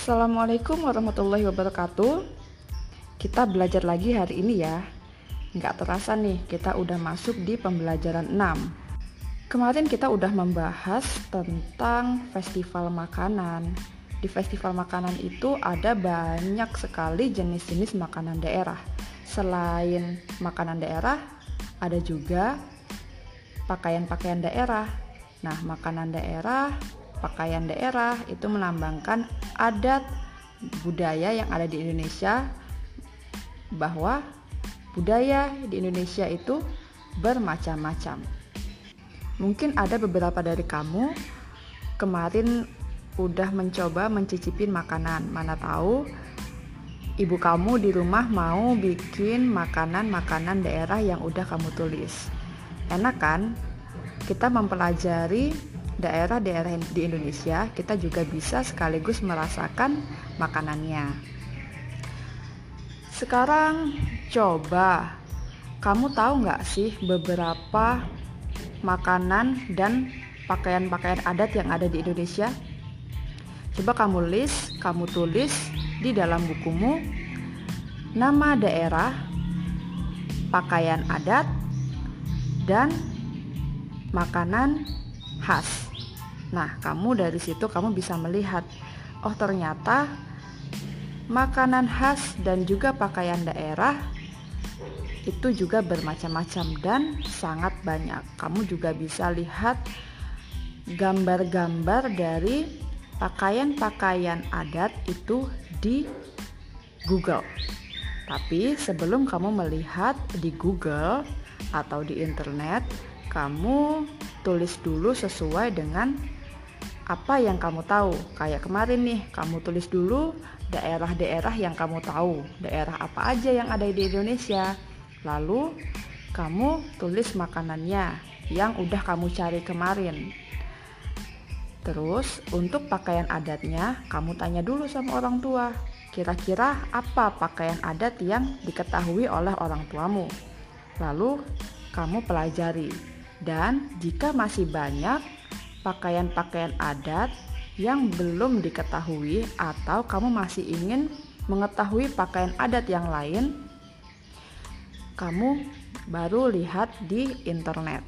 Assalamualaikum warahmatullahi wabarakatuh. Kita belajar lagi hari ini ya. Nggak terasa nih, kita udah masuk di pembelajaran 6 Kemarin kita udah membahas tentang festival makanan. Di festival makanan itu ada banyak sekali jenis-jenis makanan daerah. Selain makanan daerah, ada juga pakaian-pakaian daerah. Nah, makanan daerah pakaian daerah itu melambangkan adat budaya yang ada di Indonesia bahwa budaya di Indonesia itu bermacam-macam. Mungkin ada beberapa dari kamu kemarin udah mencoba mencicipin makanan. Mana tahu ibu kamu di rumah mau bikin makanan-makanan daerah yang udah kamu tulis. Enak kan? Kita mempelajari daerah-daerah di Indonesia, kita juga bisa sekaligus merasakan makanannya. Sekarang coba, kamu tahu nggak sih beberapa makanan dan pakaian-pakaian adat yang ada di Indonesia? Coba kamu list, kamu tulis di dalam bukumu nama daerah, pakaian adat, dan makanan khas. Nah, kamu dari situ kamu bisa melihat, oh ternyata makanan khas dan juga pakaian daerah itu juga bermacam-macam dan sangat banyak. Kamu juga bisa lihat gambar-gambar dari pakaian-pakaian adat itu di Google. Tapi sebelum kamu melihat di Google atau di internet, kamu tulis dulu sesuai dengan apa yang kamu tahu. Kayak kemarin nih, kamu tulis dulu daerah-daerah yang kamu tahu, daerah apa aja yang ada di Indonesia. Lalu kamu tulis makanannya yang udah kamu cari kemarin. Terus untuk pakaian adatnya, kamu tanya dulu sama orang tua. Kira-kira apa pakaian adat yang diketahui oleh orang tuamu? Lalu kamu pelajari. Dan jika masih banyak pakaian-pakaian adat yang belum diketahui atau kamu masih ingin mengetahui pakaian adat yang lain, kamu baru lihat di internet.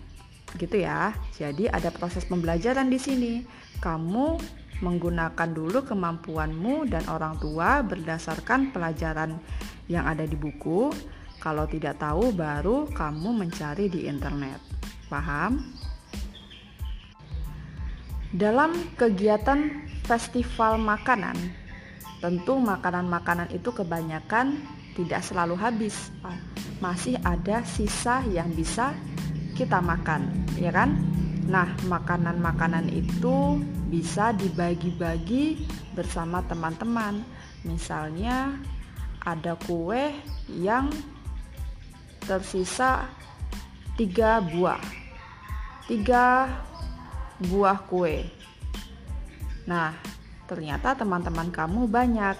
Gitu ya. Jadi ada proses pembelajaran di sini. Kamu menggunakan dulu kemampuanmu dan orang tua berdasarkan pelajaran yang ada di buku. Kalau tidak tahu baru kamu mencari di internet. Paham? Dalam kegiatan festival makanan, tentu makanan-makanan itu kebanyakan tidak selalu habis. Masih ada sisa yang bisa kita makan, ya kan? Nah, makanan-makanan itu bisa dibagi-bagi bersama teman-teman. Misalnya, ada kue yang tersisa tiga buah, tiga buah kue. Nah, ternyata teman-teman kamu banyak.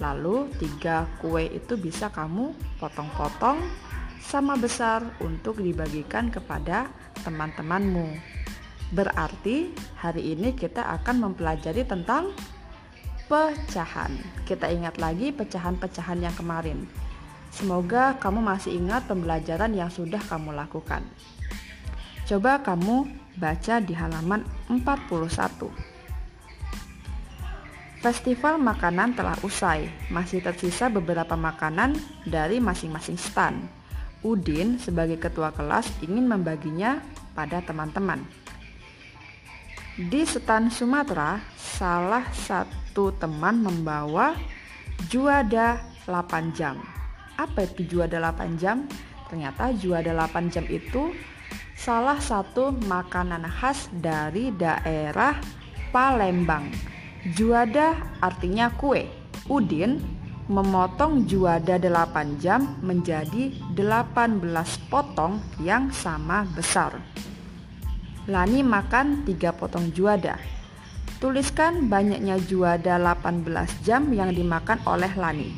Lalu tiga kue itu bisa kamu potong-potong sama besar untuk dibagikan kepada teman-temanmu. Berarti hari ini kita akan mempelajari tentang pecahan. Kita ingat lagi pecahan-pecahan yang kemarin. Semoga kamu masih ingat pembelajaran yang sudah kamu lakukan. Coba kamu baca di halaman 41. Festival makanan telah usai, masih tersisa beberapa makanan dari masing-masing stand. Udin sebagai ketua kelas ingin membaginya pada teman-teman. Di stand Sumatera, salah satu teman membawa juada 8 jam. Apa itu juada 8 jam? Ternyata juada 8 jam itu salah satu makanan khas dari daerah Palembang. Juada artinya kue. Udin memotong juada 8 jam menjadi 18 potong yang sama besar. Lani makan 3 potong juada. Tuliskan banyaknya juada 18 jam yang dimakan oleh Lani.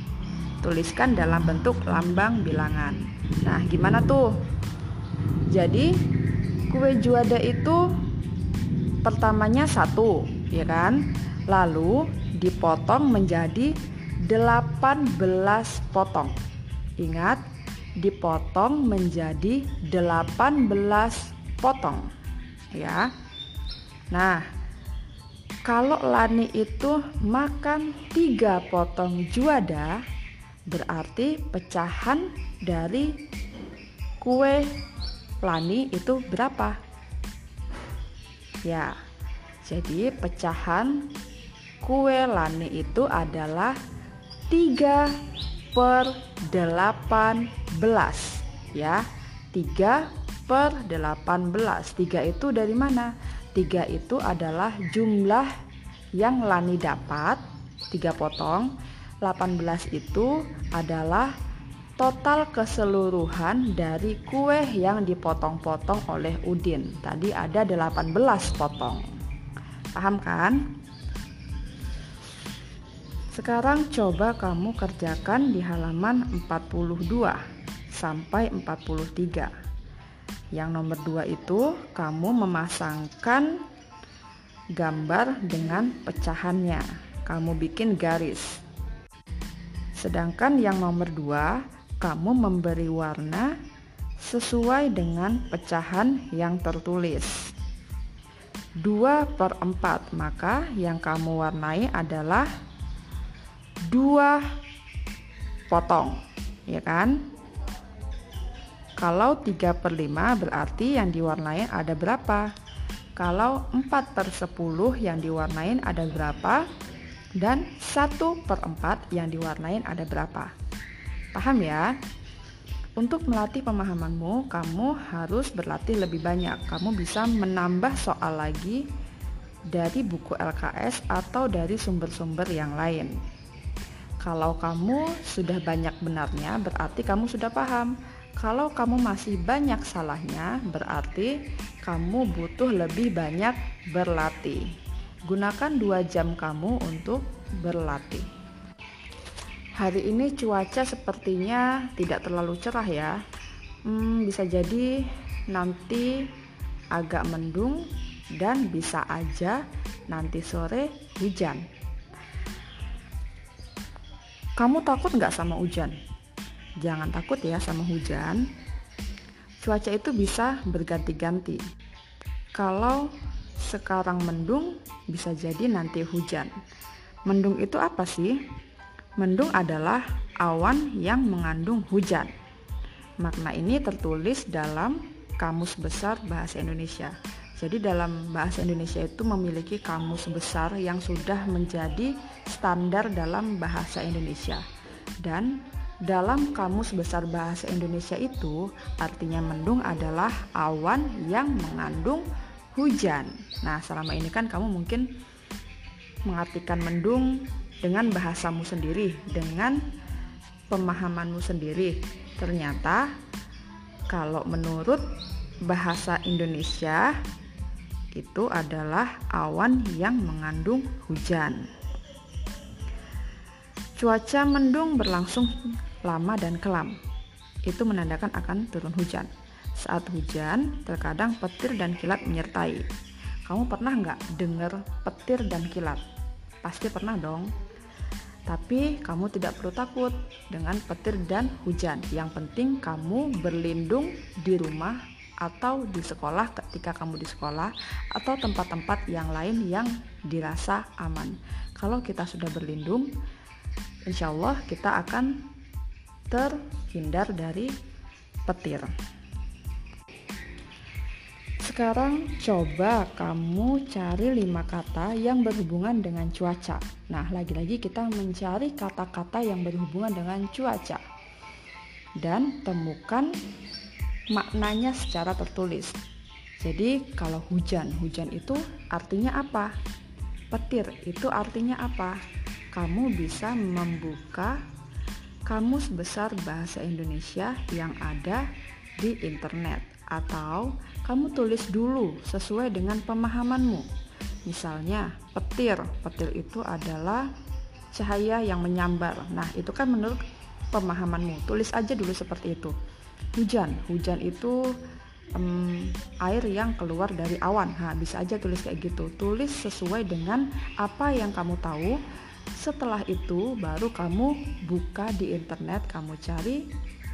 Tuliskan dalam bentuk lambang bilangan. Nah, gimana tuh? Jadi kue juada itu pertamanya satu, ya kan? Lalu dipotong menjadi 18 potong. Ingat, dipotong menjadi 18 potong. Ya. Nah, kalau Lani itu makan tiga potong juada, berarti pecahan dari kue Lani itu berapa? Ya, jadi pecahan kue Lani itu adalah 3 per 18 ya 3 per 18 3 itu dari mana? 3 itu adalah jumlah yang Lani dapat 3 potong 18 itu adalah total keseluruhan dari kue yang dipotong-potong oleh Udin tadi ada 18 potong paham kan? sekarang coba kamu kerjakan di halaman 42 sampai 43 yang nomor dua itu kamu memasangkan gambar dengan pecahannya. Kamu bikin garis. Sedangkan yang nomor dua, kamu memberi warna sesuai dengan pecahan yang tertulis. 2 per 4 maka yang kamu warnai adalah dua potong ya kan kalau 3 per 5 berarti yang diwarnai ada berapa? Kalau 4 per 10 yang diwarnai ada berapa? Dan 1 per 4 yang diwarnai ada berapa? Paham ya? Untuk melatih pemahamanmu, kamu harus berlatih lebih banyak. Kamu bisa menambah soal lagi dari buku LKS atau dari sumber-sumber yang lain. Kalau kamu sudah banyak benarnya, berarti kamu sudah paham. Kalau kamu masih banyak salahnya, berarti kamu butuh lebih banyak berlatih. Gunakan dua jam kamu untuk berlatih. Hari ini cuaca sepertinya tidak terlalu cerah ya. Hmm, bisa jadi nanti agak mendung dan bisa aja nanti sore hujan. Kamu takut nggak sama hujan? Jangan takut ya sama hujan. Cuaca itu bisa berganti-ganti. Kalau sekarang mendung, bisa jadi nanti hujan. Mendung itu apa sih? Mendung adalah awan yang mengandung hujan. Makna ini tertulis dalam Kamus Besar Bahasa Indonesia. Jadi dalam bahasa Indonesia itu memiliki kamus besar yang sudah menjadi standar dalam bahasa Indonesia. Dan dalam Kamus Besar Bahasa Indonesia itu, artinya mendung adalah awan yang mengandung hujan. Nah, selama ini kan kamu mungkin mengartikan mendung dengan bahasamu sendiri, dengan pemahamanmu sendiri. Ternyata kalau menurut bahasa Indonesia itu adalah awan yang mengandung hujan. Cuaca mendung berlangsung lama dan kelam. Itu menandakan akan turun hujan. Saat hujan, terkadang petir dan kilat menyertai. Kamu pernah nggak dengar petir dan kilat? Pasti pernah dong. Tapi kamu tidak perlu takut dengan petir dan hujan. Yang penting kamu berlindung di rumah atau di sekolah ketika kamu di sekolah atau tempat-tempat yang lain yang dirasa aman. Kalau kita sudah berlindung, insya Allah kita akan terhindar dari petir. Sekarang coba kamu cari lima kata yang berhubungan dengan cuaca. Nah, lagi-lagi kita mencari kata-kata yang berhubungan dengan cuaca. Dan temukan maknanya secara tertulis. Jadi, kalau hujan, hujan itu artinya apa? Petir itu artinya apa? Kamu bisa membuka Kamus Besar Bahasa Indonesia yang ada di internet atau kamu tulis dulu sesuai dengan pemahamanmu. Misalnya, petir. Petir itu adalah cahaya yang menyambar. Nah, itu kan menurut pemahamanmu. Tulis aja dulu seperti itu. Hujan. Hujan itu um, air yang keluar dari awan. Nah, bisa aja tulis kayak gitu. Tulis sesuai dengan apa yang kamu tahu Setelah itu baru kamu buka di internet, kamu cari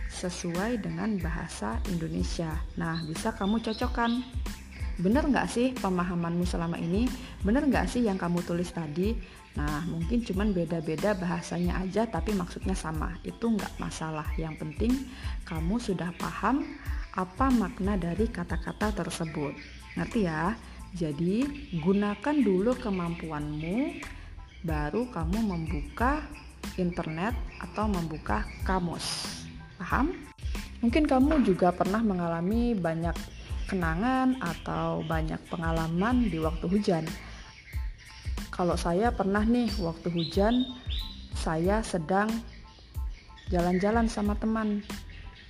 sesuai dengan bahasa Indonesia. Nah, bisa kamu cocokkan. Bener nggak sih pemahamanmu selama ini? Bener nggak sih yang kamu tulis tadi? Nah, mungkin cuman beda-beda bahasanya aja, tapi maksudnya sama. Itu nggak masalah. Yang penting kamu sudah paham apa makna dari kata-kata tersebut. Ngerti ya? Jadi, gunakan dulu kemampuanmu baru kamu membuka internet atau membuka kamus. Paham? Mungkin kamu juga pernah mengalami banyak kenangan atau banyak pengalaman di waktu hujan. Kalau saya pernah nih waktu hujan, saya sedang jalan-jalan sama teman.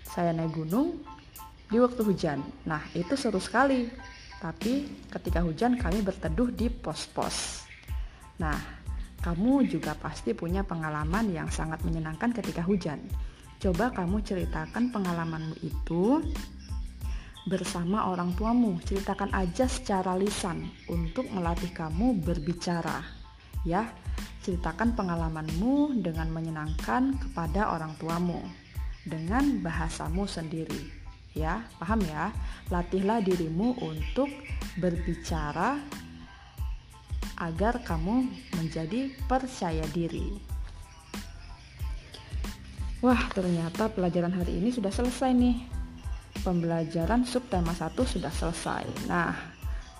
Saya naik gunung di waktu hujan. Nah, itu seru sekali. Tapi ketika hujan kami berteduh di pos-pos. Nah, kamu juga pasti punya pengalaman yang sangat menyenangkan ketika hujan. Coba kamu ceritakan pengalamanmu itu bersama orang tuamu. Ceritakan aja secara lisan untuk melatih kamu berbicara. Ya, ceritakan pengalamanmu dengan menyenangkan kepada orang tuamu dengan bahasamu sendiri. Ya, paham ya? Latihlah dirimu untuk berbicara agar kamu menjadi percaya diri. Wah, ternyata pelajaran hari ini sudah selesai nih. Pembelajaran subtema 1 sudah selesai. Nah,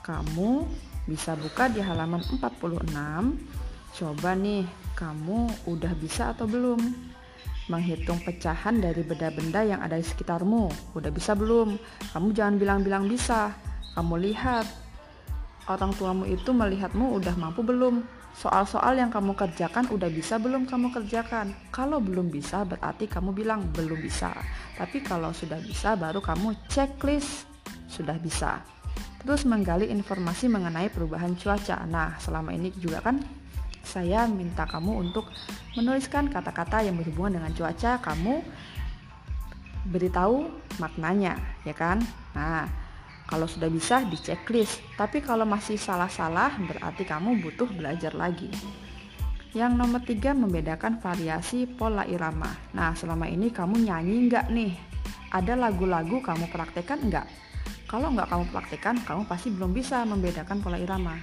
kamu bisa buka di halaman 46. Coba nih, kamu udah bisa atau belum? Menghitung pecahan dari benda-benda yang ada di sekitarmu. Udah bisa belum? Kamu jangan bilang-bilang bisa. Kamu lihat orang tuamu itu melihatmu udah mampu belum? Soal-soal yang kamu kerjakan udah bisa belum kamu kerjakan? Kalau belum bisa berarti kamu bilang belum bisa. Tapi kalau sudah bisa baru kamu checklist sudah bisa. Terus menggali informasi mengenai perubahan cuaca. Nah, selama ini juga kan saya minta kamu untuk menuliskan kata-kata yang berhubungan dengan cuaca, kamu beritahu maknanya, ya kan? Nah, kalau sudah bisa di checklist, tapi kalau masih salah-salah berarti kamu butuh belajar lagi. Yang nomor tiga membedakan variasi pola irama. Nah selama ini kamu nyanyi nggak nih? Ada lagu-lagu kamu praktekkan nggak? Kalau nggak kamu praktekkan, kamu pasti belum bisa membedakan pola irama.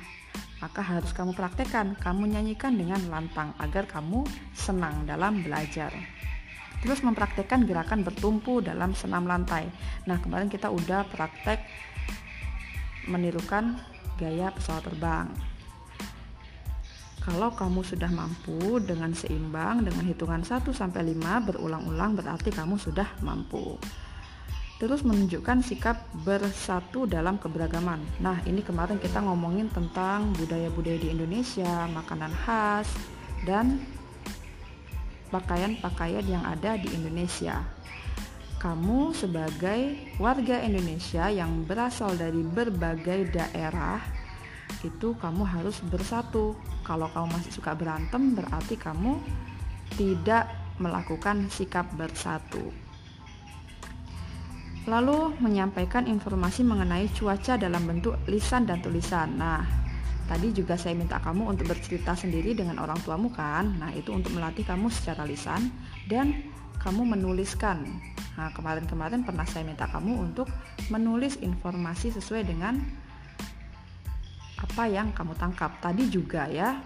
Maka harus kamu praktekkan, kamu nyanyikan dengan lantang agar kamu senang dalam belajar terus mempraktekkan gerakan bertumpu dalam senam lantai. Nah, kemarin kita udah praktek menirukan gaya pesawat terbang. Kalau kamu sudah mampu dengan seimbang dengan hitungan 1 sampai 5 berulang-ulang berarti kamu sudah mampu. Terus menunjukkan sikap bersatu dalam keberagaman. Nah, ini kemarin kita ngomongin tentang budaya-budaya di Indonesia, makanan khas, dan pakaian-pakaian yang ada di Indonesia kamu sebagai warga Indonesia yang berasal dari berbagai daerah itu kamu harus bersatu. Kalau kamu masih suka berantem berarti kamu tidak melakukan sikap bersatu. Lalu menyampaikan informasi mengenai cuaca dalam bentuk lisan dan tulisan. Nah, tadi juga saya minta kamu untuk bercerita sendiri dengan orang tuamu kan. Nah, itu untuk melatih kamu secara lisan dan kamu menuliskan Nah, kemarin-kemarin pernah saya minta kamu untuk menulis informasi sesuai dengan apa yang kamu tangkap. Tadi juga ya,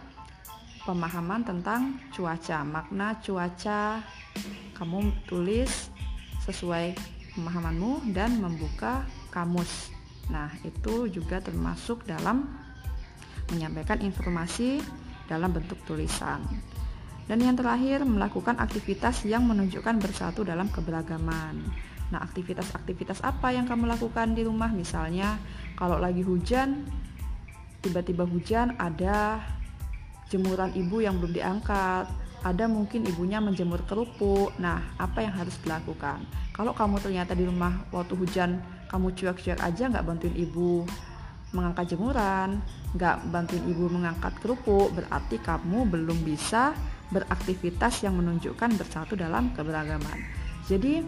pemahaman tentang cuaca, makna cuaca kamu tulis sesuai pemahamanmu dan membuka kamus. Nah, itu juga termasuk dalam menyampaikan informasi dalam bentuk tulisan. Dan yang terakhir, melakukan aktivitas yang menunjukkan bersatu dalam keberagaman. Nah, aktivitas-aktivitas apa yang kamu lakukan di rumah? Misalnya, kalau lagi hujan, tiba-tiba hujan, ada jemuran ibu yang belum diangkat, ada mungkin ibunya menjemur kerupuk. Nah, apa yang harus dilakukan? Kalau kamu ternyata di rumah waktu hujan, kamu cuek-cuek aja nggak bantuin ibu mengangkat jemuran, nggak bantuin ibu mengangkat kerupuk, berarti kamu belum bisa beraktivitas yang menunjukkan bersatu dalam keberagaman. Jadi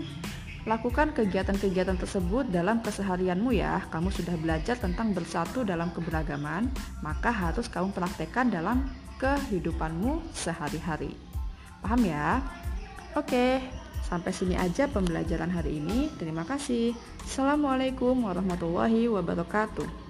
Lakukan kegiatan-kegiatan tersebut dalam keseharianmu ya. Kamu sudah belajar tentang bersatu dalam keberagaman, maka harus kamu praktekkan dalam kehidupanmu sehari-hari. Paham ya? Oke, sampai sini aja pembelajaran hari ini. Terima kasih. Assalamualaikum warahmatullahi wabarakatuh.